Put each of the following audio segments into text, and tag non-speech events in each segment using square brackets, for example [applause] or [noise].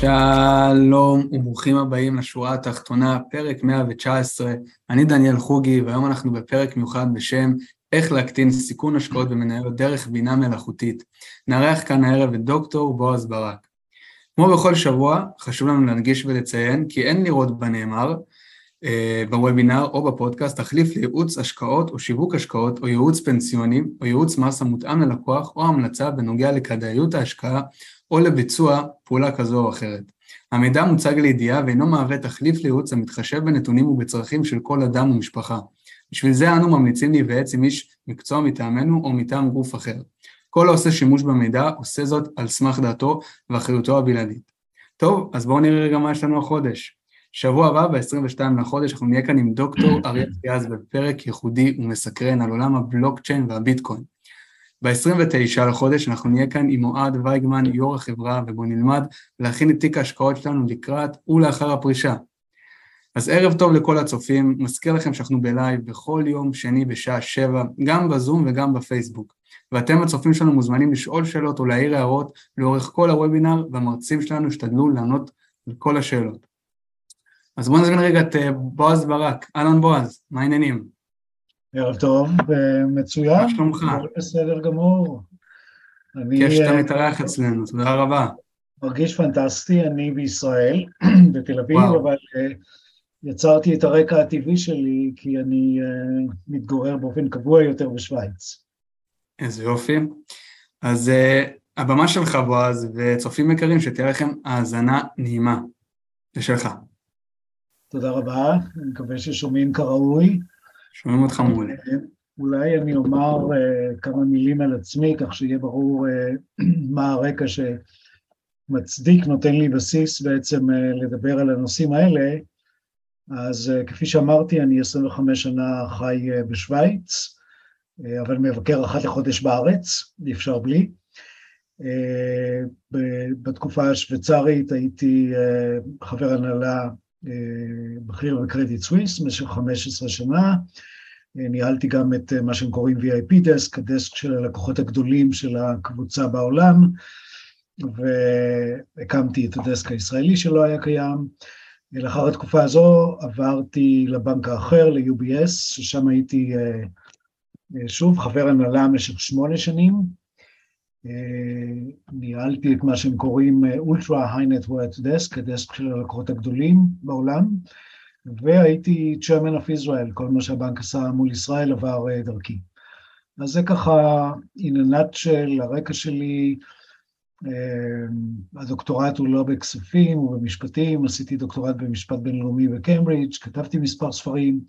שלום וברוכים הבאים לשורה התחתונה, פרק 119. אני דניאל חוגי, והיום אנחנו בפרק מיוחד בשם איך להקטין סיכון השקעות במניות דרך בינה מלאכותית. נארח כאן הערב את דוקטור בועז ברק. כמו בכל שבוע, חשוב לנו להנגיש ולציין כי אין לראות בנאמר אה, בוובינר או בפודקאסט תחליף לייעוץ השקעות או שיווק השקעות או ייעוץ פנסיוני או ייעוץ מס המותאם ללקוח או המלצה בנוגע לכדאיות ההשקעה או לביצוע פעולה כזו או אחרת. המידע מוצג לידיעה ואינו מהווה תחליף לייעוץ המתחשב בנתונים ובצרכים של כל אדם ומשפחה. בשביל זה אנו ממליצים להיוועץ עם איש מקצוע מטעמנו או מטעם גוף אחר. כל העושה שימוש במידע עושה זאת על סמך דעתו ואחריותו הבלעדית. טוב, אז בואו נראה רגע מה יש לנו החודש. שבוע הבא, ב-22 לחודש, אנחנו נהיה כאן עם דוקטור אריה פיאז בפרק ייחודי ומסקרן על עולם הבלוקצ'יין והביטקוין. ב-29 לחודש אנחנו נהיה כאן עם אוהד וייגמן, יו"ר החברה, ובו נלמד להכין את תיק ההשקעות שלנו לקראת ולאחר הפרישה. אז ערב טוב לכל הצופים, מזכיר לכם שאנחנו בלייב בכל יום שני בשעה שבע, גם בזום וגם בפייסבוק. ואתם הצופים שלנו מוזמנים לשאול שאלות או להעיר הערות לאורך כל הוובינר, והמרצים שלנו ישתדלו לענות על כל השאלות. אז בואו נזמין רגע את אה, בועז ברק. אהלן בועז, מה העניינים? ערב טוב, מצוין. מה שלומך? בסדר גמור. כיף שאתה אה, מתארח אצלנו, תודה רבה. מרגיש פנטסטי, אני בישראל, [clears throat] בתל אביב. אבל uh, יצרתי את הרקע הטבעי שלי כי אני מתגורר באופן קבוע יותר בשוויץ. איזה יופי. אז הבמה שלך, בועז, וצופים יקרים, שתהיה לכם האזנה נעימה. זה שלך. תודה רבה, אני מקווה ששומעים כראוי. שומעים אותך מעולה. אולי אני אומר uh, כמה מילים על עצמי, כך שיהיה ברור uh, [clears throat] מה הרקע שמצדיק, נותן לי בסיס בעצם uh, לדבר על הנושאים האלה. אז uh, כפי שאמרתי, אני 25 שנה חי uh, בשוויץ, uh, אבל מבקר אחת לחודש בארץ, אי אפשר בלי. Uh, בתקופה השוויצרית הייתי uh, חבר הנהלה אה, בכיר בקרדיט סוויס במשך 15 שנה. אה, ניהלתי גם את אה, מה שהם קוראים VIP דסק, הדסק של הלקוחות הגדולים של הקבוצה בעולם, והקמתי את הדסק הישראלי שלא היה קיים. לאחר התקופה הזו עברתי לבנק האחר, ל-UBS, ששם הייתי שוב חבר הנהלה במשך שמונה שנים, אה, ניהלתי את מה שהם קוראים אולטרה היי נטוורט דסק, הדסק של הלקוחות הגדולים בעולם, והייתי chairman of Israel, כל מה שהבנק עשה מול ישראל עבר אה, דרכי. אז זה ככה a nutshell, הרקע שלי, אה, הדוקטורט הוא לא בכספים, הוא במשפטים, עשיתי דוקטורט במשפט בינלאומי בקיימברידג', כתבתי מספר ספרים,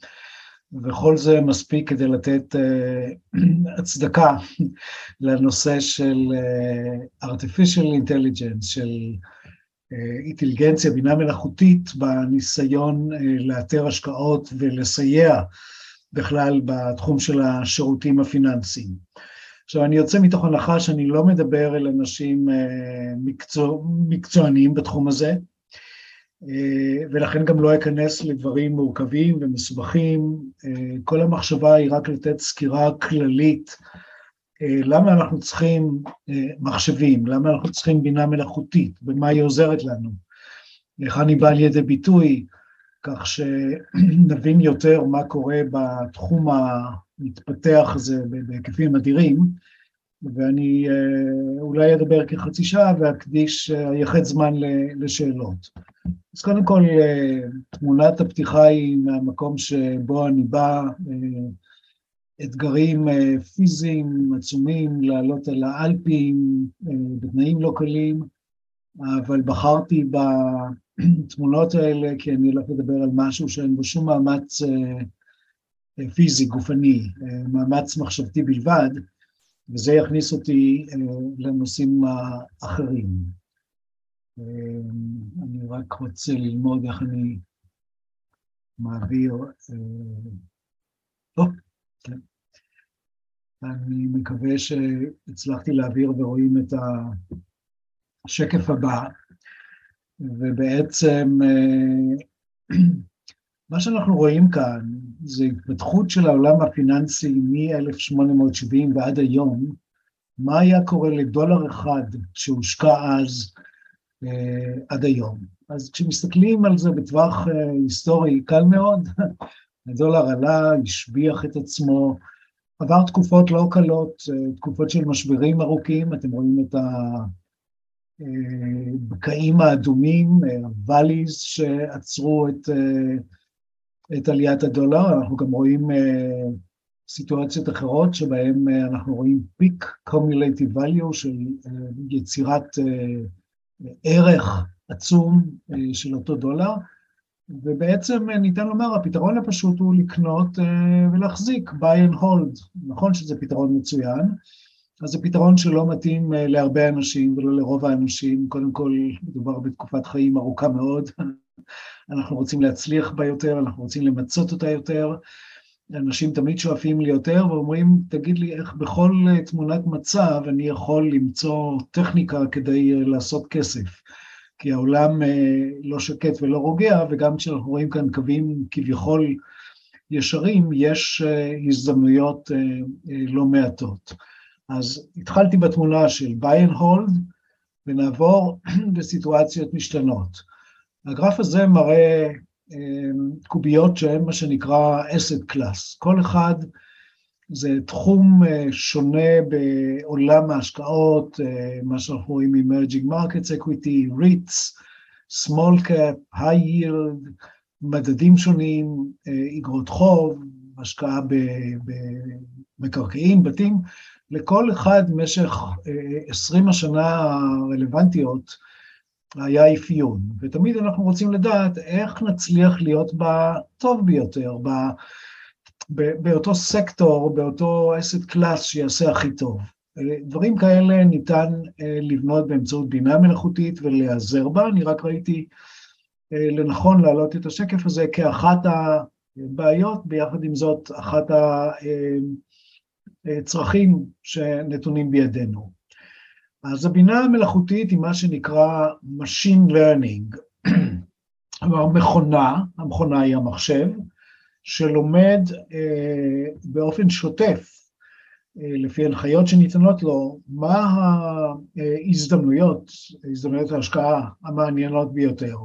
וכל זה מספיק כדי לתת uh, [clears throat] הצדקה [clears throat] לנושא של uh, artificial intelligence, של uh, אינטליגנציה, בינה מלאכותית, בניסיון לאתר השקעות ולסייע בכלל בתחום של השירותים הפיננסיים. עכשיו, אני יוצא מתוך הנחה שאני לא מדבר אל אנשים מקצוע, מקצועניים בתחום הזה, אה, ולכן גם לא אכנס לדברים מורכבים ומסובכים. אה, כל המחשבה היא רק לתת סקירה כללית אה, למה אנחנו צריכים מחשבים, למה אנחנו צריכים בינה מלאכותית, במה היא עוזרת לנו, היכן היא באה לידי ביטוי, כך שנבין יותר מה קורה בתחום המתפתח הזה בהיקפים אדירים. ואני אולי אדבר כחצי שעה ואקדיש, אייחד זמן לשאלות. אז קודם כל, תמונת הפתיחה היא מהמקום שבו אני בא, אתגרים פיזיים עצומים, לעלות על האלפים בתנאים לא קלים, אבל בחרתי בתמונות האלה כי אני הולך לדבר על משהו שאין בו שום מאמץ פיזי, גופני, מאמץ מחשבתי בלבד, וזה יכניס אותי לנושאים האחרים. אני רק רוצה ללמוד איך אני מעביר... טוב, כן. אני מקווה שהצלחתי להעביר ורואים את השקף הבא, ובעצם [clears throat] מה שאנחנו רואים כאן זה התפתחות של העולם הפיננסי מ-1870 ועד היום, מה היה קורה לדולר אחד שהושקע אז אה, עד היום. אז כשמסתכלים על זה בטווח אה, היסטורי, קל מאוד, [laughs] הדולר עלה, השביח את עצמו, עבר תקופות לא קלות, אה, תקופות של משברים ארוכים, אתם רואים את הבקעים האדומים, ה-valleys שעצרו את, את עליית הדולר, אנחנו גם רואים סיטואציות אחרות שבהן אנחנו רואים peak cumulative value של יצירת ערך עצום של אותו דולר, ובעצם ניתן לומר, הפתרון הפשוט הוא לקנות ולהחזיק, buy and hold. נכון שזה פתרון מצוין, אז זה פתרון שלא מתאים להרבה אנשים ולא לרוב האנשים, קודם כל מדובר בתקופת חיים ארוכה מאוד, אנחנו רוצים להצליח בה יותר, אנחנו רוצים למצות אותה יותר, אנשים תמיד שואפים לי יותר ואומרים, תגיד לי איך בכל תמונת מצב אני יכול למצוא טכניקה כדי לעשות כסף. כי העולם לא שקט ולא רוגע, וגם כשאנחנו רואים כאן קווים כביכול ישרים, יש הזדמנויות לא מעטות. אז התחלתי בתמונה של buy and ונעבור [clears throat] לסיטואציות משתנות. הגרף הזה מראה קוביות שהן מה שנקרא asset class. כל אחד זה תחום שונה בעולם ההשקעות, מה שאנחנו רואים emerging markets equity, REITs, small cap, high yield, מדדים שונים, אגרות חוב, השקעה במקרקעין, בתים, לכל אחד במשך 20 השנה הרלוונטיות, היה אפיון, ותמיד אנחנו רוצים לדעת איך נצליח להיות בטוב ביותר, ב, ב, באותו סקטור, באותו אסט קלאס שיעשה הכי טוב. דברים כאלה ניתן לבנות באמצעות בינה מלאכותית ולהיעזר בה, אני רק ראיתי לנכון להעלות את השקף הזה כאחת הבעיות, ביחד עם זאת אחת הצרכים שנתונים בידינו. אז הבינה המלאכותית היא מה שנקרא Machine Learning, [clears throat] כלומר מכונה, המכונה היא המחשב, שלומד אה, באופן שוטף, אה, לפי הנחיות שניתנות לו, מה ההזדמנויות, הזדמנויות ההשקעה המעניינות ביותר.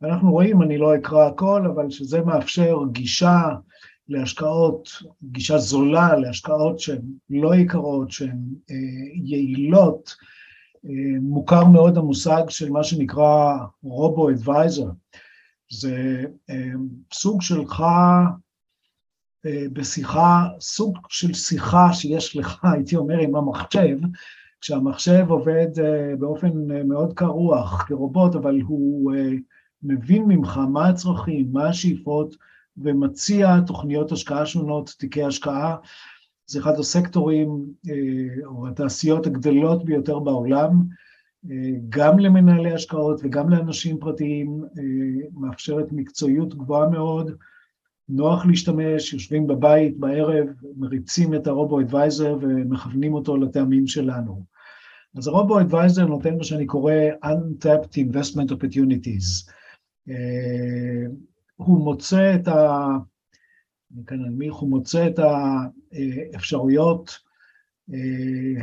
ואנחנו רואים, אני לא אקרא הכל, אבל שזה מאפשר גישה להשקעות, גישה זולה להשקעות שהן לא יקרות, שהן יעילות, מוכר מאוד המושג של מה שנקרא רובו-אדוויזר. זה סוג שלך בשיחה, סוג של שיחה שיש לך, [laughs] הייתי אומר, עם המחשב, כשהמחשב עובד באופן מאוד קר רוח כרובוט, אבל הוא מבין ממך מה הצרכים, מה השאיפות, ומציע תוכניות השקעה שונות, תיקי השקעה. זה אחד הסקטורים או התעשיות הגדולות ביותר בעולם, גם למנהלי השקעות וגם לאנשים פרטיים, מאפשרת מקצועיות גבוהה מאוד, נוח להשתמש, יושבים בבית בערב, מריצים את הרובו-אדוויזר ומכוונים אותו לטעמים שלנו. אז הרובו-אדוויזר נותן מה שאני קורא Untapped Investment Opportunities. הוא מוצא את ה... אני כאן אנמיך, הוא מוצא את האפשרויות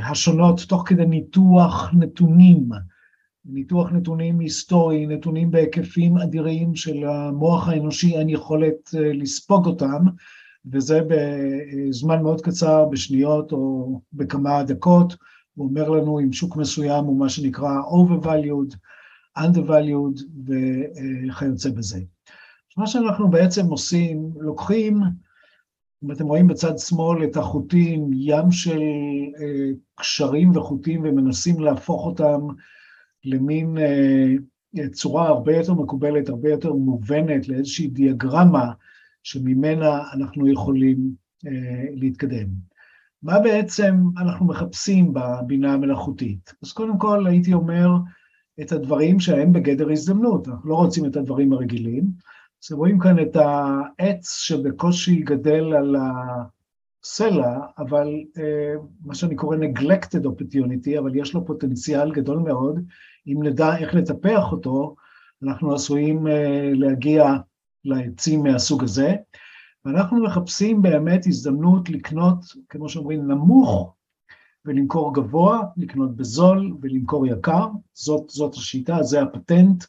השונות תוך כדי ניתוח נתונים, ניתוח נתונים היסטוריים, נתונים בהיקפים אדירים של המוח האנושי, אין יכולת לספוג אותם, וזה בזמן מאוד קצר, בשניות או בכמה דקות, הוא אומר לנו אם שוק מסוים הוא מה שנקרא overvalued, undervalued וכיוצא בזה. מה שאנחנו בעצם עושים, לוקחים, אם אתם רואים בצד שמאל את החוטים, ים של אה, קשרים וחוטים ומנסים להפוך אותם למין אה, צורה הרבה יותר מקובלת, הרבה יותר מובנת, לאיזושהי דיאגרמה שממנה אנחנו יכולים אה, להתקדם. מה בעצם אנחנו מחפשים בבינה המלאכותית? אז קודם כל הייתי אומר, את הדברים שהם בגדר הזדמנות, אנחנו לא רוצים את הדברים הרגילים. אז רואים כאן את העץ שבקושי גדל על הסלע, אבל uh, מה שאני קורא neglected opportunity, אבל יש לו פוטנציאל גדול מאוד, אם נדע איך לטפח אותו, אנחנו עשויים uh, להגיע לעצים מהסוג הזה, ואנחנו מחפשים באמת הזדמנות לקנות, כמו שאומרים, נמוך ולמכור גבוה, לקנות בזול ולמכור יקר, זאת, זאת השיטה, זה הפטנט,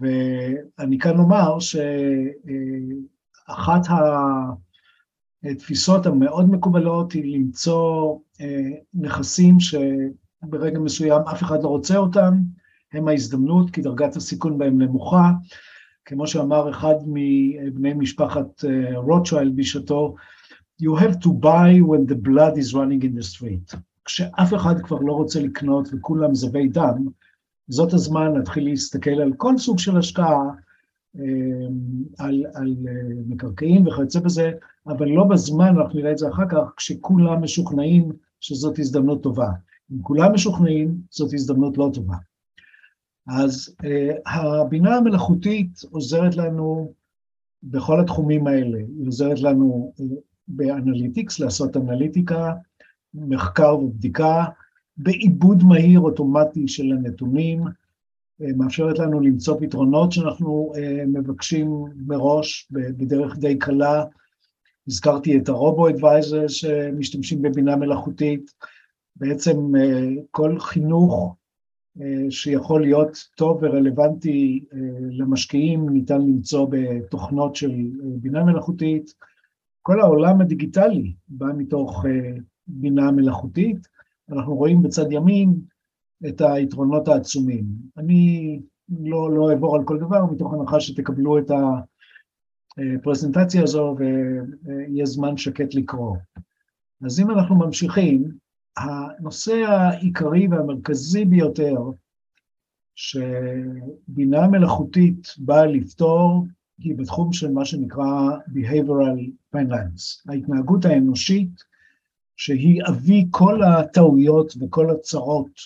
ואני כאן אומר שאחת התפיסות המאוד מקובלות היא למצוא אה, נכסים שברגע מסוים אף אחד לא רוצה אותם, הם ההזדמנות כי דרגת הסיכון בהם נמוכה, כמו שאמר אחד מבני משפחת אה, רוטשילד בשעתו, you have to buy when the blood is running in the street. כשאף אחד כבר לא רוצה לקנות וכולם זבי דם, זאת הזמן להתחיל להסתכל על כל סוג של השקעה, אה, על, על אה, מקרקעין וכיוצא בזה, אבל לא בזמן, אנחנו נראה את זה אחר כך, כשכולם משוכנעים שזאת הזדמנות טובה. אם כולם משוכנעים, זאת הזדמנות לא טובה. אז uh, הבינה המלאכותית עוזרת לנו בכל התחומים האלה, היא עוזרת לנו באנליטיקס, לעשות אנליטיקה, מחקר ובדיקה, בעיבוד מהיר אוטומטי של הנתונים, uh, מאפשרת לנו למצוא פתרונות שאנחנו uh, מבקשים מראש בדרך די קלה. הזכרתי את הרובו-אדוויזר שמשתמשים בבינה מלאכותית, בעצם uh, כל חינוך אה, שיכול להיות טוב ורלוונטי אה, למשקיעים, ניתן למצוא בתוכנות של אה, בינה מלאכותית. כל העולם הדיגיטלי בא מתוך בינה מלאכותית. אנחנו רואים בצד ימין את היתרונות העצומים. אני לא, לא אעבור על כל דבר, מתוך הנחה שתקבלו את הפרזנטציה הזו ויהיה זמן שקט לקרוא. אז אם אנחנו ממשיכים, הנושא העיקרי והמרכזי ביותר שבינה מלאכותית באה לפתור היא בתחום של מה שנקרא Behavioral Finance, ההתנהגות האנושית שהיא אבי כל הטעויות וכל הצרות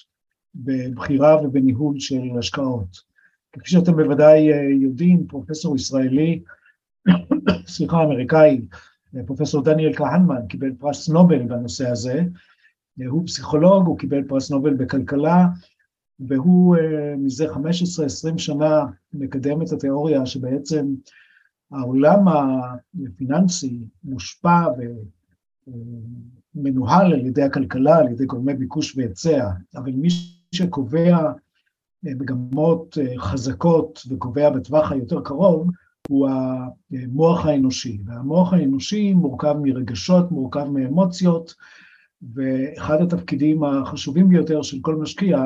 בבחירה ובניהול של השקעות. כפי שאתם בוודאי אה, יודעים, פרופסור ישראלי, [coughs] סליחה, אמריקאי, פרופסור דניאל כהנמן קיבל פרס נובל בנושא הזה, הוא פסיכולוג, הוא קיבל פרס נובל בכלכלה, והוא אה, מזה 15-20 שנה מקדם את התיאוריה שבעצם העולם הפיננסי מושפע ומנוהל על ידי הכלכלה, על ידי גורמי ביקוש והיצע, אבל מי שקובע אה, מגמות אה, חזקות וקובע בטווח היותר קרוב, הוא המוח האנושי, והמוח האנושי מורכב מרגשות, מורכב מאמוציות, ואחד התפקידים החשובים ביותר של כל משקיע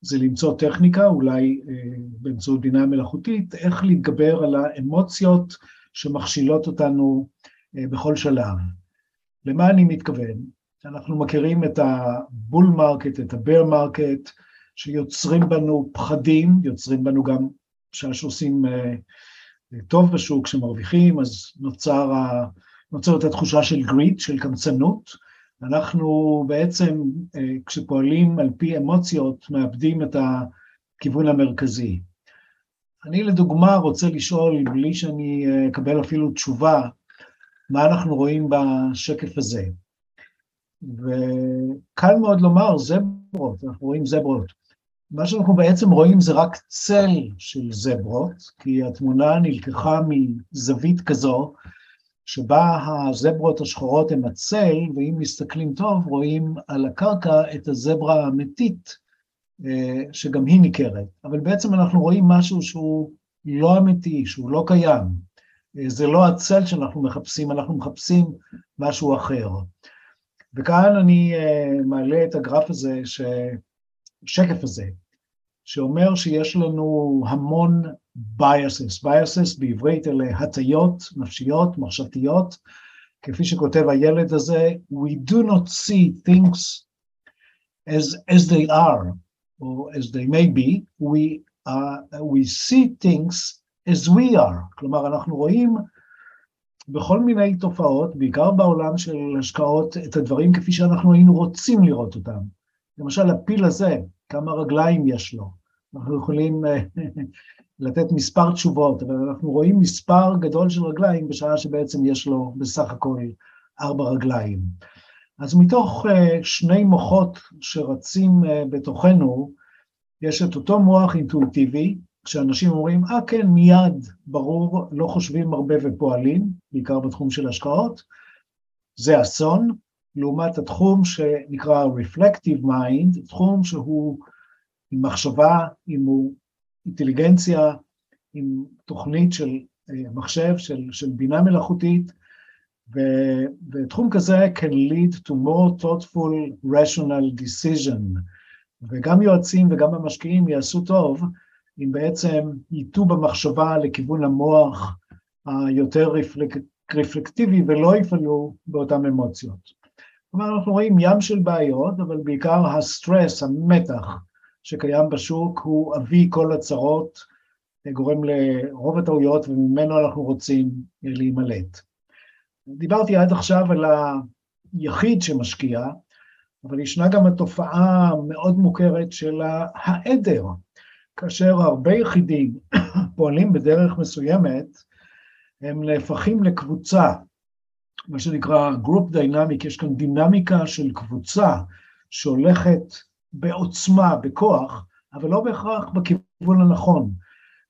זה למצוא טכניקה, אולי אה, באמצעות בינה מלאכותית, איך להתגבר על האמוציות שמכשילות אותנו בכל שלב. למה אני מתכוון? אנחנו מכירים את ה bull market, את ה bear market, שיוצרים בנו פחדים, יוצרים בנו גם, שעושים אה, טוב בשוק, שמרוויחים, אז נוצר, נוצרת התחושה של greed, של קמצנות, אנחנו בעצם, אה, כשפועלים על פי אמוציות, מאבדים את הכיוון המרכזי. אני לדוגמה רוצה לשאול, בלי שאני אה, אקבל אפילו תשובה, מה אנחנו רואים בשקף הזה. וקל מאוד לומר זברות, אנחנו רואים זברות. מה שאנחנו בעצם רואים זה רק צל של זברות, כי התמונה נלקחה מזווית כזו, שבה הזברות השחורות הן הצל, ואם מסתכלים טוב רואים על הקרקע את הזברה האמיתית, אה, שגם היא ניכרת. אבל בעצם אנחנו רואים משהו שהוא לא אמיתי, שהוא לא קיים. זה לא הצל שאנחנו מחפשים, אנחנו מחפשים משהו אחר. וכאן אני אה, מעלה את הגרף הזה, השקף הזה, שאומר שיש לנו המון biases, biases בעברית אלה הטיות נפשיות, מחשבתיות, כפי שכותב הילד הזה, we do not see things as, as they are, or as they may be, we, uh, we see things as we are, כלומר אנחנו רואים בכל מיני תופעות, בעיקר בעולם של השקעות, את הדברים כפי שאנחנו היינו רוצים לראות אותם. למשל הפיל הזה, כמה רגליים יש לו, אנחנו יכולים [laughs] לתת מספר תשובות, אבל אנחנו רואים מספר גדול של רגליים בשעה שבעצם יש לו בסך הכל ארבע רגליים. אז מתוך שני מוחות שרצים בתוכנו, יש את אותו מוח אינטואיטיבי, כשאנשים אומרים, אה כן, מיד, ברור, לא חושבים הרבה ופועלים, בעיקר בתחום של השקעות, זה אסון, לעומת התחום שנקרא Reflective Mind, תחום שהוא עם מחשבה, עם אינטליגנציה, עם תוכנית של אה, מחשב, של, של בינה מלאכותית, ו, ותחום כזה can lead to more thoughtful rational decision, וגם יועצים וגם המשקיעים יעשו טוב אם בעצם ייטו במחשבה לכיוון המוח היותר רפלק, רפלקטיבי ולא יפעלו באותן אמוציות. כלומר, אנחנו רואים ים של בעיות, אבל בעיקר הסטרס, המתח שקיים בשוק, הוא אבי כל הצרות, גורם לרוב הטעויות וממנו אנחנו רוצים להימלט. דיברתי עד עכשיו על היחיד שמשקיע, אבל ישנה גם התופעה המאוד מוכרת של העדר, כאשר הרבה יחידים [coughs] פועלים בדרך מסוימת, הם נהפכים לקבוצה, מה שנקרא group dynamic, יש כאן דינמיקה של קבוצה שהולכת בעוצמה, בכוח, אבל לא בהכרח בכיוון הנכון.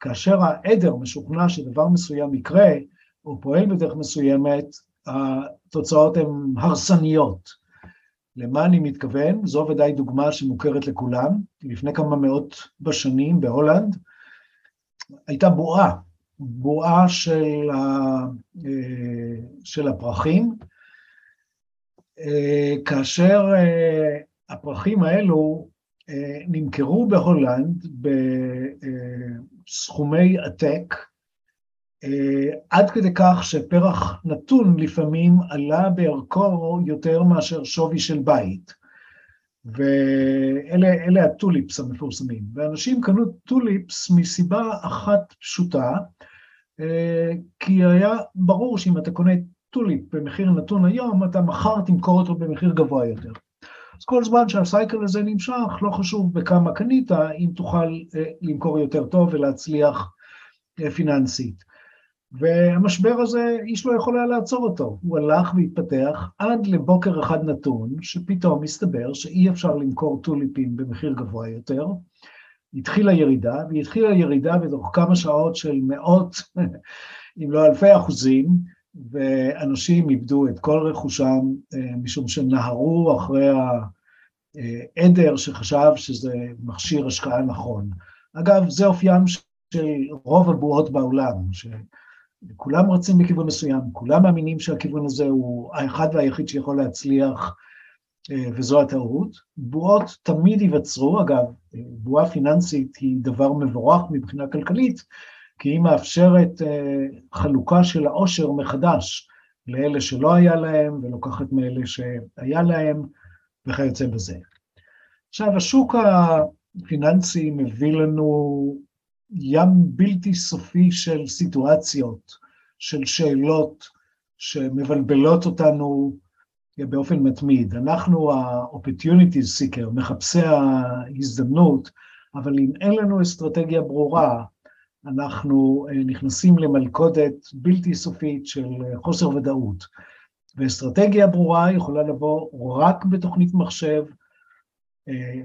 כאשר העדר משוכנע שדבר מסוים יקרה, או פועל בדרך מסוימת, התוצאות הן הרסניות. למה אני מתכוון? זו ודאי דוגמה שמוכרת לכולם. לפני כמה מאות בשנים בהולנד הייתה בועה, בועה של, ה, אה, של הפרחים, אה, כאשר אה, הפרחים האלו נמכרו בהולנד בסכומי עתק, עד כדי כך שפרח נתון לפעמים עלה בערכו יותר מאשר שווי של בית. ואלה ה tulips המפורסמים. ואנשים קנו tulips מסיבה אחת פשוטה, כי היה ברור שאם אתה קונה tulip במחיר נתון היום, אתה מחר תמכור אותו במחיר גבוה יותר. אז כל זמן שהסייקל הזה נמשך, לא חשוב בכמה קנית, אם תוכל למכור יותר טוב ולהצליח פיננסית. והמשבר הזה, איש לא יכול היה לעצור אותו. הוא הלך והתפתח עד לבוקר אחד נתון, שפתאום מסתבר שאי אפשר למכור טוליפים במחיר גבוה יותר. התחילה ירידה, והיא התחילה ירידה בתוך כמה שעות של מאות, [laughs] אם לא אלפי אחוזים, ואנשים איבדו את כל רכושם אה, משום שנהרו אחרי העדר שחשב שזה מכשיר השקעה נכון. אגב, זה אופיים של רוב הבועות בעולם, כולם רצים בכיוון מסוים, כולם מאמינים שהכיוון הזה הוא האחד והיחיד שיכול להצליח, אה, וזו הטעות. בועות תמיד ייווצרו, אגב, בועה פיננסית היא דבר מבורך מבחינה כלכלית, כי היא מאפשרת אה, חלוקה של העושר מחדש לאלה שלא היה להם, ולוקחת מאלה שהיה להם, וכיוצא בזה. עכשיו, השוק הפיננסי מביא לנו ים בלתי סופי של סיטואציות, של שאלות שמבלבלות אותנו באופן מתמיד. אנחנו ה-opportunity seeker, מחפשי ההזדמנות, אבל אם אין לנו אסטרטגיה ברורה, אנחנו אה, נכנסים למלכודת בלתי סופית של חוסר ודאות. ואסטרטגיה ברורה יכולה לבוא רק בתוכנית מחשב, אה,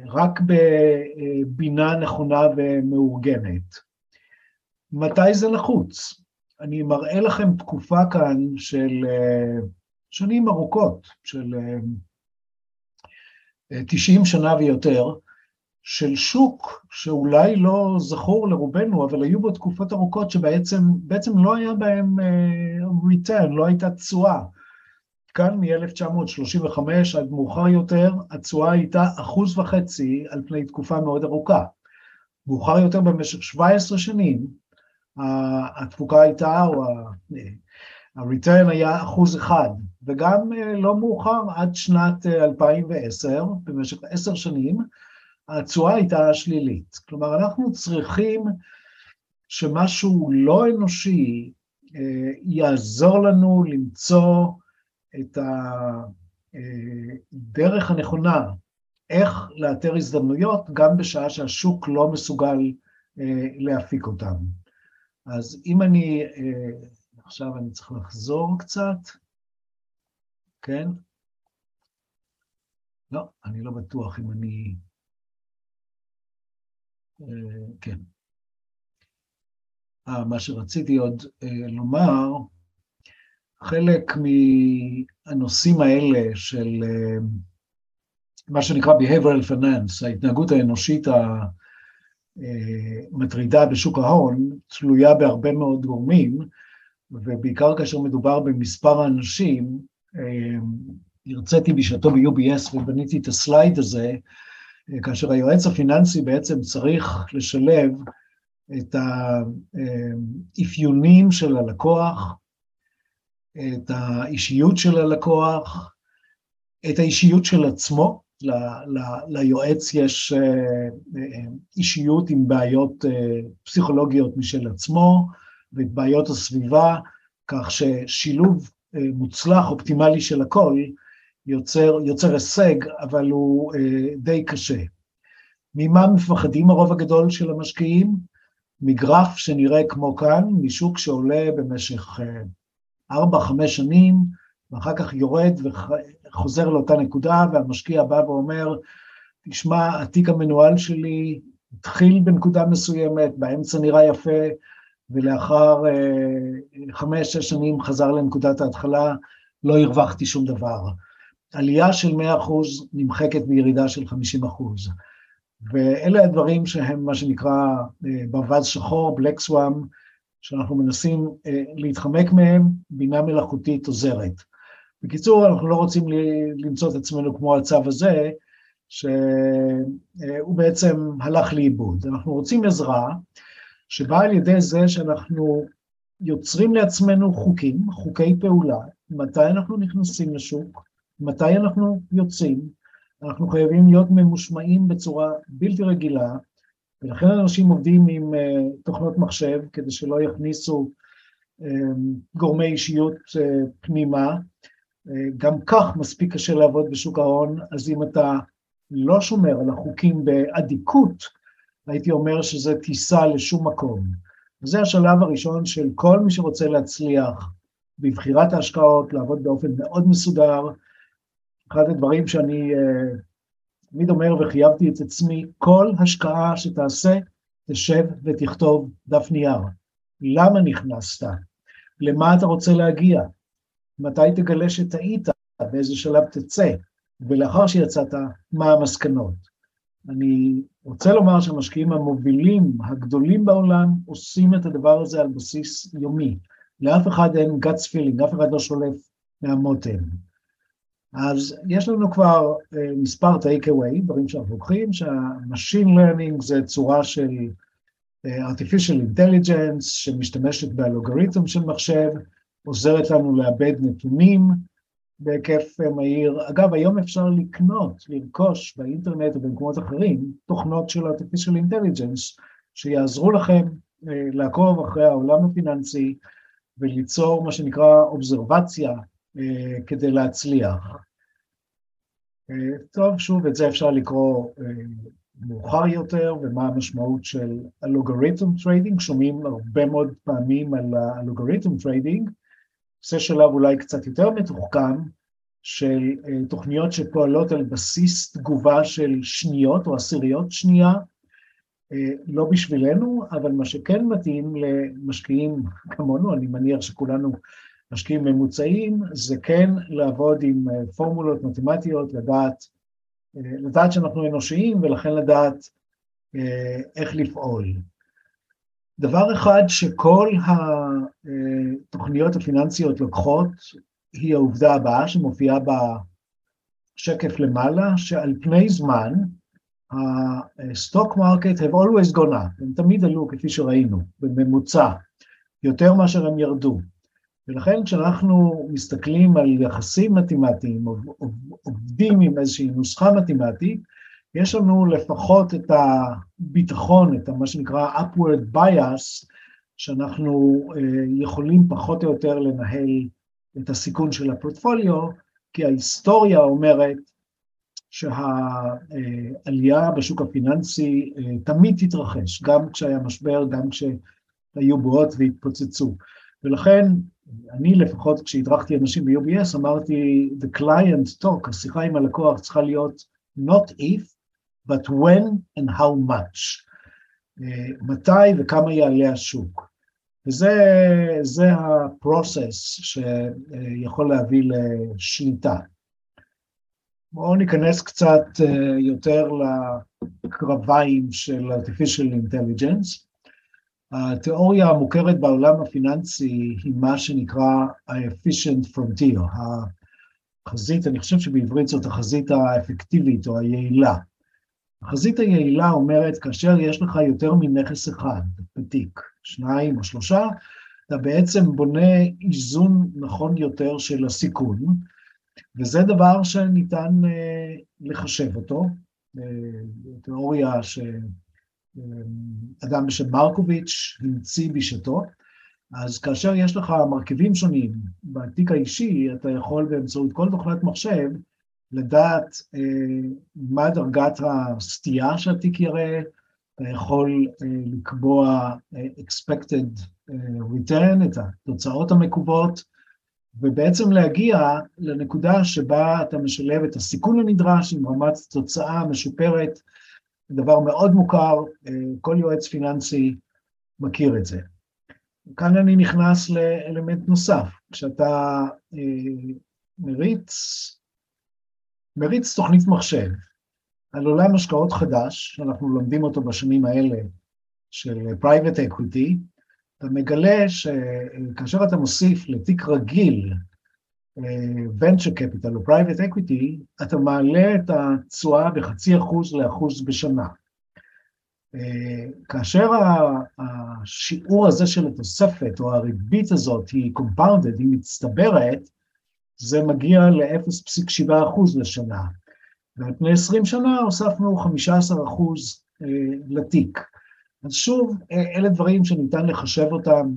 רק בבינה נכונה ומאורגנת. מתי זה נחוץ? אני מראה לכם תקופה כאן של אה, שנים ארוכות, של 90 אה, שנה ויותר, של שוק שאולי לא זכור לרובנו, אבל היו בו תקופות ארוכות שבעצם לא היה בהם return, לא הייתה תשואה. כאן מ-1935 עד מאוחר יותר, התשואה הייתה אחוז וחצי על פני תקופה מאוד ארוכה. מאוחר יותר במשך 17 שנים, התפוקה הייתה, או ה-return היה אחוז אחד, וגם אה, לא מאוחר, עד שנת 2010, אה, במשך עשר שנים, התשואה הייתה שלילית. כלומר, אנחנו צריכים שמשהו לא אנושי אה, יעזור לנו למצוא את הדרך הנכונה איך לאתר הזדמנויות גם בשעה שהשוק לא מסוגל אה, להפיק אותן. אז אם אני, אה, עכשיו אני צריך לחזור קצת, כן? לא, אני לא בטוח אם אני... אה, כן. מה שרציתי עוד לומר, חלק מהנושאים האלה של אה, מה שנקרא behavioral finance, ההתנהגות האנושית המטרידה בשוק ההון, תלויה בהרבה מאוד גורמים, ובעיקר כאשר מדובר במספר האנשים, הרציתי בשעתו ב-UBS ובניתי את הסלייד הזה, כאשר היועץ הפיננסי בעצם צריך לשלב את האפיונים של הלקוח, את האישיות של הלקוח, את האישיות של עצמו, ל, ל, ליועץ יש אה, אה, אישיות עם בעיות אה, פסיכולוגיות משל עצמו ואת בעיות הסביבה, כך ששילוב מוצלח, אופטימלי של הכל, יוצר, יוצר הישג, אבל הוא די קשה. ממה מפחדים הרוב הגדול של המשקיעים? מגרף שנראה כמו כאן, משוק שעולה במשך 4-5 שנים, ואחר כך יורד וחוזר לאותה נקודה, והמשקיע בא ואומר, תשמע, התיק המנוהל שלי התחיל בנקודה מסוימת, באמצע נראה יפה, ולאחר אה, חמש-שש שנים חזר לנקודת ההתחלה, לא הרווחתי שום דבר. עלייה של 100% נמחקת בירידה של 50%. ואלה הדברים שהם מה שנקרא אה, ברווז שחור, בלק סוואם, שאנחנו מנסים אה, להתחמק מהם, בינה מלאכותית עוזרת. בקיצור, אנחנו לא רוצים למצוא את עצמנו כמו הצו הזה, שהוא בעצם הלך לאיבוד. אנחנו רוצים עזרה שבאה על ידי זה שאנחנו יוצרים לעצמנו חוקים, חוקי פעולה, מתי אנחנו נכנסים לשוק, מתי אנחנו יוצאים, אנחנו חייבים להיות ממושמעים בצורה בלתי רגילה, ולכן אנשים עובדים עם uh, תוכנות מחשב כדי שלא יכניסו um, גורמי אישיות uh, פנימה. גם כך מספיק קשה לעבוד בשוק ההון, אז אם אתה לא שומר על החוקים באדיקות, הייתי אומר שזה טיסה לשום מקום. וזה השלב הראשון של כל מי שרוצה להצליח בבחירת ההשקעות, לעבוד באופן מאוד מסודר, אחד הדברים שאני תמיד אומר וחייבתי את עצמי, כל השקעה שתעשה, תשב ותכתוב דף נייר. למה נכנסת? למה אתה רוצה להגיע? מתי תגלה שטעית? באיזה שלב תצא? ולאחר שיצאת, מה המסקנות? אני רוצה לומר שהמשקיעים המובילים הגדולים בעולם עושים את הדבר הזה על בסיס יומי. לאף אחד אין guts feeling, אף אחד לא שולף מהמותן. אז יש לנו כבר uh, מספר take-away, דברים שאנחנו לוקחים, שה-machine learning זה צורה של uh, artificial intelligence שמשתמשת באלגוריתם של מחשב, עוזרת לנו לאבד נתונים בהיקף uh, מהיר. אגב, היום אפשר לקנות, לרכוש באינטרנט או במקומות אחרים, תוכנות של artificial intelligence שיעזרו לכם לעקוב אחרי העולם הפיננסי וליצור מה שנקרא אובזרבציה אה, כדי להצליח. אה, טוב, שוב, את זה אפשר לקרוא אה, מאוחר יותר, ומה המשמעות של algorithm trading, שומעים הרבה מאוד פעמים על ה algorithm trading, זה שלב אולי קצת יותר מתוחכם, של תוכניות שפועלות על בסיס תגובה של שניות או עשיריות שנייה, לא בשבילנו, אבל מה שכן מתאים למשקיעים כמונו, אני מניח שכולנו משקיעים ממוצעים, זה כן לעבוד עם אה, פורמולות מתמטיות, לדעת, אה, לדעת שאנחנו אנושיים ולכן לדעת אה, איך לפעול. דבר אחד שכל התוכניות הפיננסיות לוקחות, היא העובדה הבאה שמופיעה בשקף למעלה, שעל פני זמן, ה-stock market have always gone up, הם תמיד עלו כפי שראינו, בממוצע, יותר מאשר הם ירדו. ולכן כשאנחנו מסתכלים על יחסים מתמטיים, עובדים עם איזושהי נוסחה מתמטית, יש לנו לפחות את הביטחון, את מה שנקרא upward bias, שאנחנו אה, יכולים פחות או יותר לנהל את הסיכון של הפורטפוליו, כי ההיסטוריה אומרת שהעלייה בשוק הפיננסי תמיד תתרחש, גם כשהיה משבר, גם כשהיו בועות והתפוצצו. ולכן, אני לפחות כשהדרכתי אנשים ב-UBS אמרתי, the client talk, השיחה עם הלקוח צריכה להיות not if, but when and how much. מתי וכמה יעלה השוק. וזה הפרוסס שיכול להביא לשליטה. בואו ניכנס קצת יותר לקרביים של artificial intelligence. התיאוריה המוכרת בעולם הפיננסי היא מה שנקרא ה-efficient frontier, החזית, אני חושב שבעברית זאת החזית האפקטיבית או היעילה. החזית היעילה אומרת, כאשר יש לך יותר מנכס אחד בתיק, שניים או שלושה, אתה בעצם בונה איזון נכון יותר של הסיכון, וזה דבר שניתן uh, לחשב אותו, uh, תיאוריה שאדם בשם מרקוביץ' המציא בשעתו, אז כאשר יש לך מרכיבים שונים בתיק האישי, אתה יכול באמצעות כל תוכנת מחשב לדעת אה, מה דרגת הסטייה שהתיק יראה, אתה יכול אה, לקבוע אה, expected אה, return, את התוצאות המקוות, ובעצם להגיע לנקודה שבה אתה משלב את הסיכון הנדרש עם רמת תוצאה משופרת, דבר מאוד מוכר, אה, כל יועץ פיננסי מכיר את זה. כאן אני נכנס לאלמנט נוסף, כשאתה אה, מריץ מריץ תוכנית מחשב על עולם השקעות חדש, שאנחנו לומדים אותו בשנים האלה, של private equity, אתה מגלה שכאשר אתה מוסיף לתיק רגיל venture capital או private equity, אתה מעלה את התשואה בחצי אחוז לאחוז בשנה. כאשר השיעור הזה של התוספת או הריבית הזאת היא compounded, היא מצטברת, זה מגיע ל-0.7% לשנה. ועל פני 20 שנה הוספנו 15% לתיק. אז שוב, אלה דברים שניתן לחשב אותם,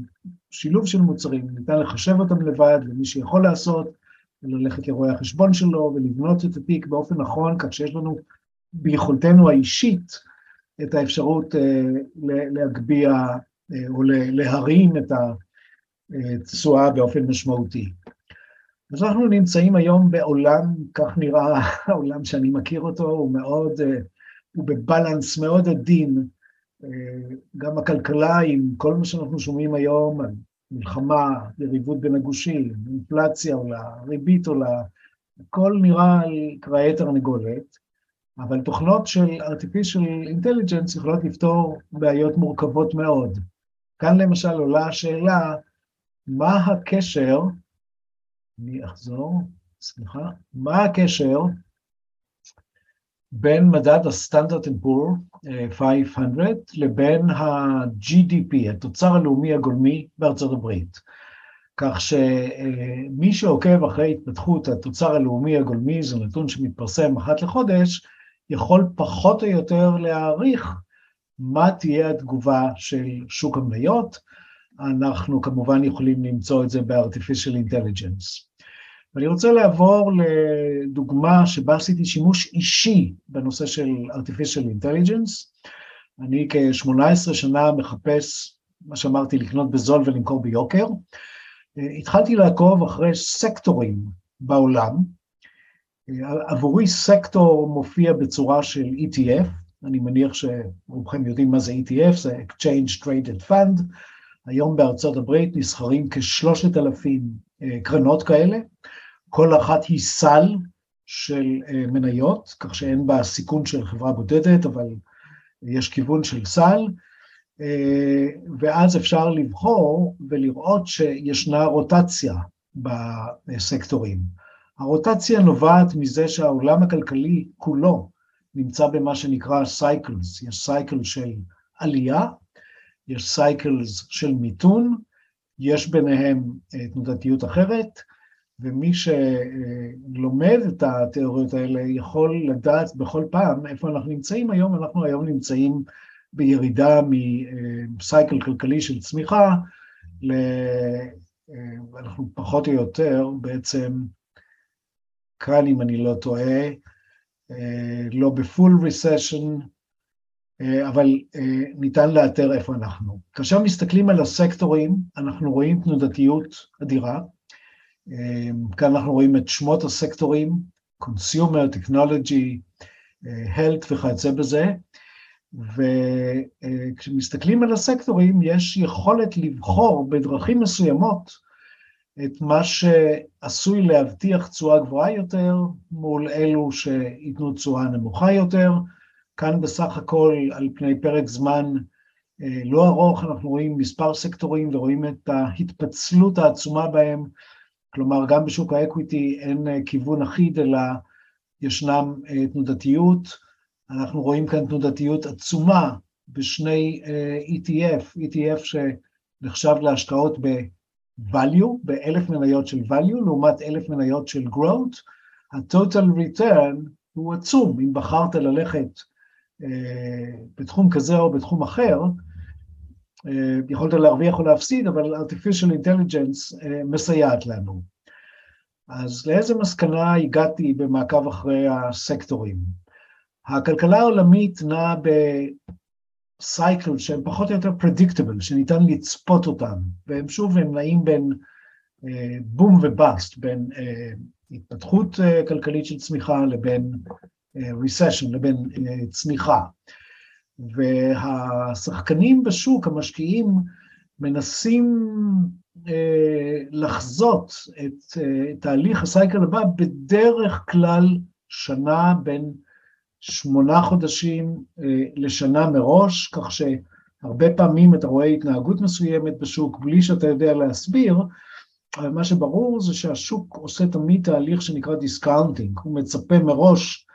שילוב של מוצרים, ניתן לחשב אותם לבד, למי שיכול לעשות, ללכת לרואי החשבון שלו ולבנות את התיק באופן נכון, כך שיש לנו ביכולתנו האישית את האפשרות להגביה או להרים את התשואה באופן משמעותי. אז אנחנו נמצאים היום בעולם, כך נראה [laughs] העולם שאני מכיר אותו, הוא מאוד, הוא בבלנס מאוד עדין, גם הכלכלה עם כל מה שאנחנו שומעים היום, מלחמה, יריבות בין הגושים, אינפלציה עולה, ריבית עולה, הכל נראה על קרעי תרנגולת, אבל תוכנות של artificial intelligence יכולות לפתור בעיות מורכבות מאוד. כאן למשל עולה השאלה, מה הקשר אני אחזור, סליחה, מה הקשר בין מדד הסטנדרט אנד פור 500 לבין ה-GDP, התוצר הלאומי הגולמי בארצות הברית. כך שמי שעוקב אחרי התפתחות התוצר הלאומי הגולמי, זה נתון שמתפרסם אחת לחודש, יכול פחות או יותר להעריך מה תהיה התגובה של שוק המניות. אנחנו כמובן יכולים למצוא את זה ב-artificial intelligence. ואני רוצה לעבור לדוגמה שבה עשיתי שימוש אישי בנושא של artificial intelligence. אני כ-18 שנה מחפש, מה שאמרתי, לקנות בזול ולמכור ביוקר. התחלתי לעקוב אחרי סקטורים בעולם. עבורי סקטור מופיע בצורה של ETF, אני מניח שרובכם יודעים מה זה ETF, זה Exchange Traded Fund. היום בארצות הברית נסחרים כשלושת אלפים קרנות כאלה, כל אחת היא סל של מניות, כך שאין בה סיכון של חברה בודדת, אבל יש כיוון של סל, ואז אפשר לבחור ולראות שישנה רוטציה בסקטורים. הרוטציה נובעת מזה שהעולם הכלכלי כולו נמצא במה שנקרא cycles, יש cycle של עלייה, יש cycles של מיתון, יש ביניהם תנודתיות אחרת, ומי שלומד את התיאוריות האלה יכול לדעת בכל פעם איפה אנחנו נמצאים היום, אנחנו היום נמצאים בירידה מ cycle כלכלי של צמיחה, אנחנו פחות או יותר בעצם, כאן אם אני לא טועה, לא בפול ריסשן, אבל ניתן לאתר איפה אנחנו. כאשר מסתכלים על הסקטורים, אנחנו רואים תנודתיות אדירה. כאן אנחנו רואים את שמות הסקטורים, Consumer, Technology, Health וכיוצא בזה, וכשמסתכלים על הסקטורים, יש יכולת לבחור בדרכים מסוימות את מה שעשוי להבטיח תשואה גבוהה יותר מול אלו שייתנו תשואה נמוכה יותר. כאן בסך הכל על פני פרק זמן לא ארוך אנחנו רואים מספר סקטורים ורואים את ההתפצלות העצומה בהם, כלומר גם בשוק האקוויטי אין כיוון אחיד אלא ישנם תנודתיות, אנחנו רואים כאן תנודתיות עצומה בשני ETF, ETF שנחשב להשקעות ב-value, באלף מניות של value, לעומת אלף מניות של growth, ה-total return הוא עצום, אם בחרת ללכת בתחום כזה או בתחום אחר, יכולת להרוויח או להפסיד, אבל artificial intelligence מסייעת לנו. אז לאיזה מסקנה הגעתי במעקב אחרי הסקטורים? הכלכלה העולמית נעה בסייקל שהם פחות או יותר predictable, שניתן לצפות אותם, והם שוב הם נעים בין בום ובאסט, בין התפתחות כלכלית של צמיחה לבין recession, לבין צמיחה. והשחקנים בשוק, המשקיעים, מנסים לחזות את תהליך ה cycle הבא בדרך כלל שנה בין שמונה חודשים לשנה מראש, כך שהרבה פעמים אתה רואה התנהגות מסוימת בשוק בלי שאתה יודע להסביר, אבל מה שברור זה שהשוק עושה תמיד תהליך שנקרא discounting, הוא מצפה מראש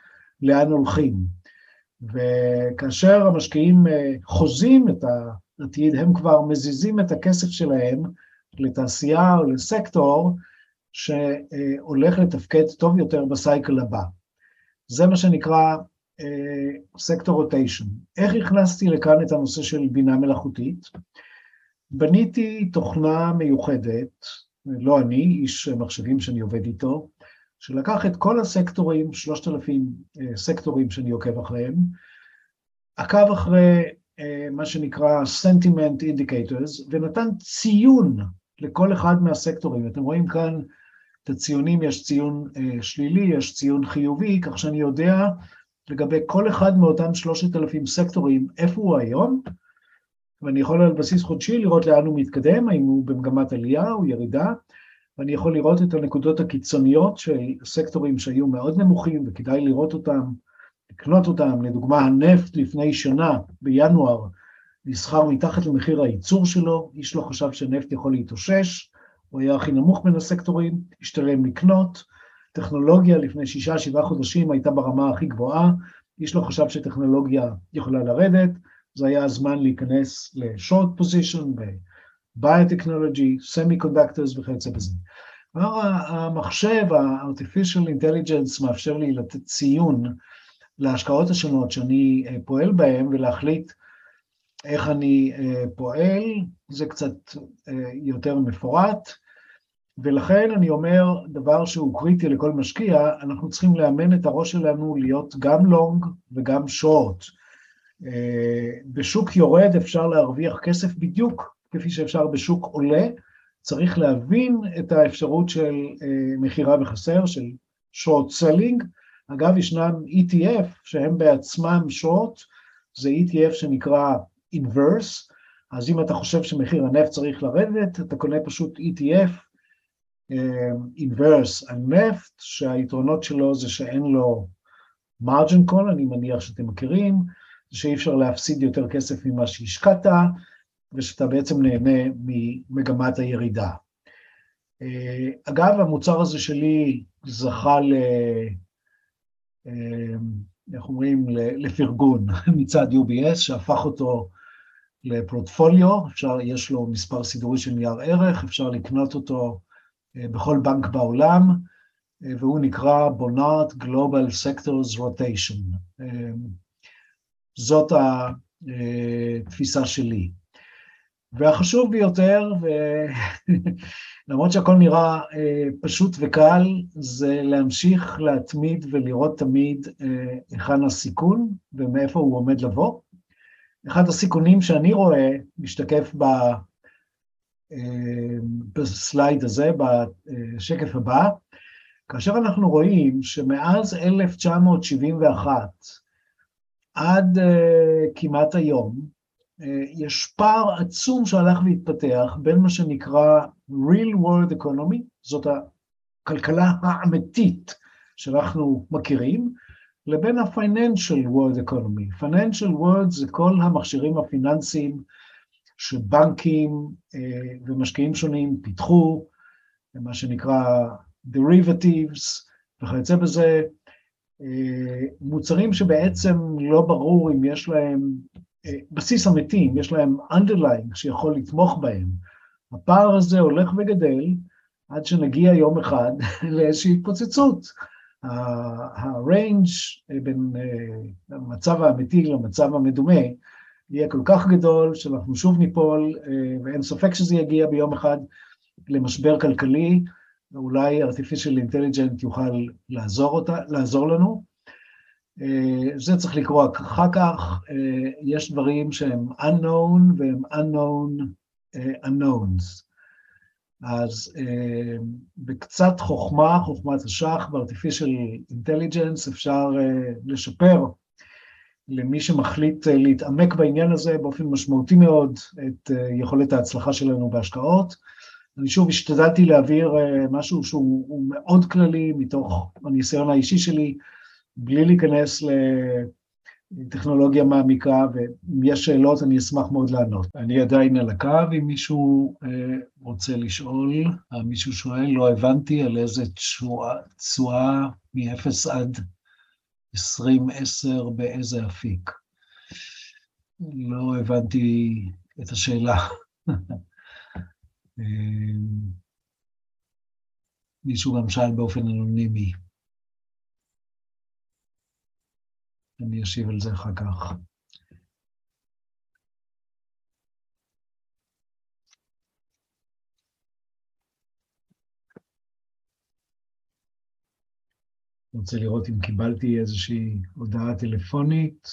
לאן הולכים. וכאשר המשקיעים חוזים את העתיד, הם כבר מזיזים את הכסף שלהם לתעשייה או לסקטור שהולך לתפקד טוב יותר בסייקל הבא. זה מה שנקרא סקטור רוטיישן. איך הכנסתי לכאן את הנושא של בינה מלאכותית? בניתי תוכנה מיוחדת, לא אני, איש מחשבים שאני עובד איתו, שלקח את כל הסקטורים, 3,000 סקטורים שאני עוקב אחריהם, עקב אחרי מה שנקרא sentiment indicators, ונתן ציון לכל אחד מהסקטורים. אתם רואים כאן את הציונים, יש ציון שלילי, יש ציון חיובי, כך שאני יודע לגבי כל אחד מאותם 3,000 סקטורים, איפה הוא היום, ואני יכול על בסיס חודשי לראות לאן הוא מתקדם, האם הוא במגמת עלייה או ירידה, ואני יכול לראות את הנקודות הקיצוניות של סקטורים שהיו מאוד נמוכים וכדאי לראות אותם, לקנות אותם, לדוגמה הנפט לפני שנה, בינואר, נסחר מתחת למחיר הייצור שלו, איש לא חשב שנפט יכול להתאושש, הוא היה הכי נמוך בין הסקטורים, השתלם לקנות, טכנולוגיה לפני שישה, שבעה חודשים הייתה ברמה הכי גבוהה, איש לא חשב שטכנולוגיה יכולה לרדת, זה היה הזמן להיכנס position, ביוטכנולוגי, semiconductors וכיוצא בזה. כלומר, המחשב, ה-artificial intelligence מאפשר לי לתת ציון להשקעות השונות שאני פועל בהן ולהחליט איך אני פועל, זה קצת יותר מפורט, ולכן אני אומר דבר שהוא קריטי לכל משקיע, אנחנו צריכים לאמן את הראש שלנו להיות גם לונג וגם שורט. בשוק יורד אפשר להרוויח כסף בדיוק כפי שאפשר בשוק עולה, צריך להבין את האפשרות של מכירה בחסר, של short selling. אגב, ישנם ETF שהם בעצמם short, זה ETF שנקרא inverse, אז אם אתה חושב שמחיר הנפט צריך לרדת, אתה קונה פשוט ETF inverse על נפט, שהיתרונות שלו זה שאין לו margin call, אני מניח שאתם מכירים, שאי אפשר להפסיד יותר כסף ממה שהשקעת, ושאתה בעצם נהנה ממגמת הירידה. אגב, המוצר הזה שלי זכה ל... איך אומרים? לפרגון [laughs] מצד UBS, שהפך אותו לפרוטפוליו, אפשר, יש לו מספר סידורי של נייר ערך, אפשר לקנות אותו בכל בנק בעולם, והוא נקרא בונארט Global Sectors Rotation. זאת התפיסה שלי. והחשוב ביותר, ולמרות [laughs] שהכל נראה אה, פשוט וקל, זה להמשיך להתמיד ולראות תמיד אה, היכן הסיכון ומאיפה הוא עומד לבוא. אחד הסיכונים שאני רואה משתקף ב, אה, בסלייד הזה, בשקף הבא, כאשר אנחנו רואים שמאז 1971 עד uh, כמעט היום, יש פער עצום שהלך והתפתח בין מה שנקרא real world economy, זאת הכלכלה האמיתית שאנחנו מכירים, לבין ה-financial world economy. financial world זה כל המכשירים הפיננסיים שבנקים uh, ומשקיעים שונים פיתחו, מה שנקרא derivatives וכיוצא בזה, אה, מוצרים שבעצם לא ברור אם יש להם אה, בסיס אמיתי, אם יש להם underlying שיכול לתמוך בהם. הפער הזה הולך וגדל עד שנגיע יום אחד [laughs] לאיזושהי התפוצצות. הריינג' אה, בין המצב האמיתי למצב המדומה יהיה כל כך גדול שאנחנו שוב ניפול, ואין ספק שזה יגיע ביום אחד למשבר כלכלי, ואולי artificial intelligent יוכל לעזור, אותה, לעזור לנו. אה, זה צריך לקרות אחר כך, אה, יש דברים שהם unknown והם unknown אה, unknowns. אז בקצת חוכמה, חוכמת השח ב-artificial intelligence, אפשר לשפר למי שמחליט להתעמק בעניין הזה באופן משמעותי מאוד את יכולת ההצלחה שלנו בהשקעות. אני שוב השתדלתי להעביר משהו שהוא מאוד כללי מתוך הניסיון האישי שלי, בלי להיכנס לטכנולוגיה מעמיקה, ואם יש שאלות אני אשמח מאוד לענות. אני עדיין על הקו, אם מישהו אה, רוצה לשאול, אה, מישהו שואל, לא הבנתי על איזה תשואה מ-0 עד 2010 באיזה אפיק. לא הבנתי את השאלה. [laughs] אמ, מישהו גם שאל באופן אנונימי. אני אשיב על זה אחר כך. רוצה לראות אם קיבלתי איזושהי הודעה טלפונית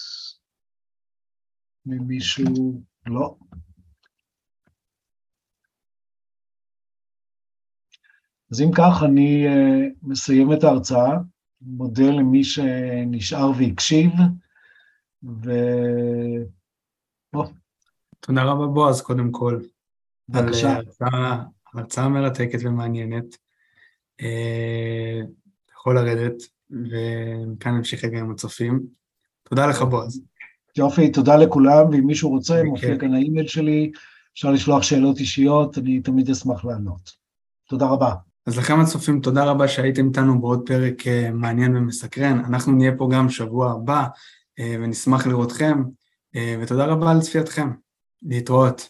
ממישהו, לא. אז אם כך, אני uh, מסיים את ההרצאה, מודה למי שנשאר והקשיב, ו... בוא. תודה רבה בועז, קודם כל. בבקשה. על אה, הרצאה מרתקת ומעניינת. אתה uh, יכול לרדת, וכאן נמשיך רגע עם הצופים. תודה לך, בועז. יופי, תודה לכולם, ואם מישהו רוצה, מופיע כאן האימייל שלי, אפשר לשלוח שאלות אישיות, אני תמיד אשמח לענות. תודה רבה. אז לכם הצופים, תודה רבה שהייתם איתנו בעוד פרק אה, מעניין ומסקרן. אנחנו נהיה פה גם שבוע הבא, אה, ונשמח לראותכם, אה, ותודה רבה על צפייתכם. להתראות.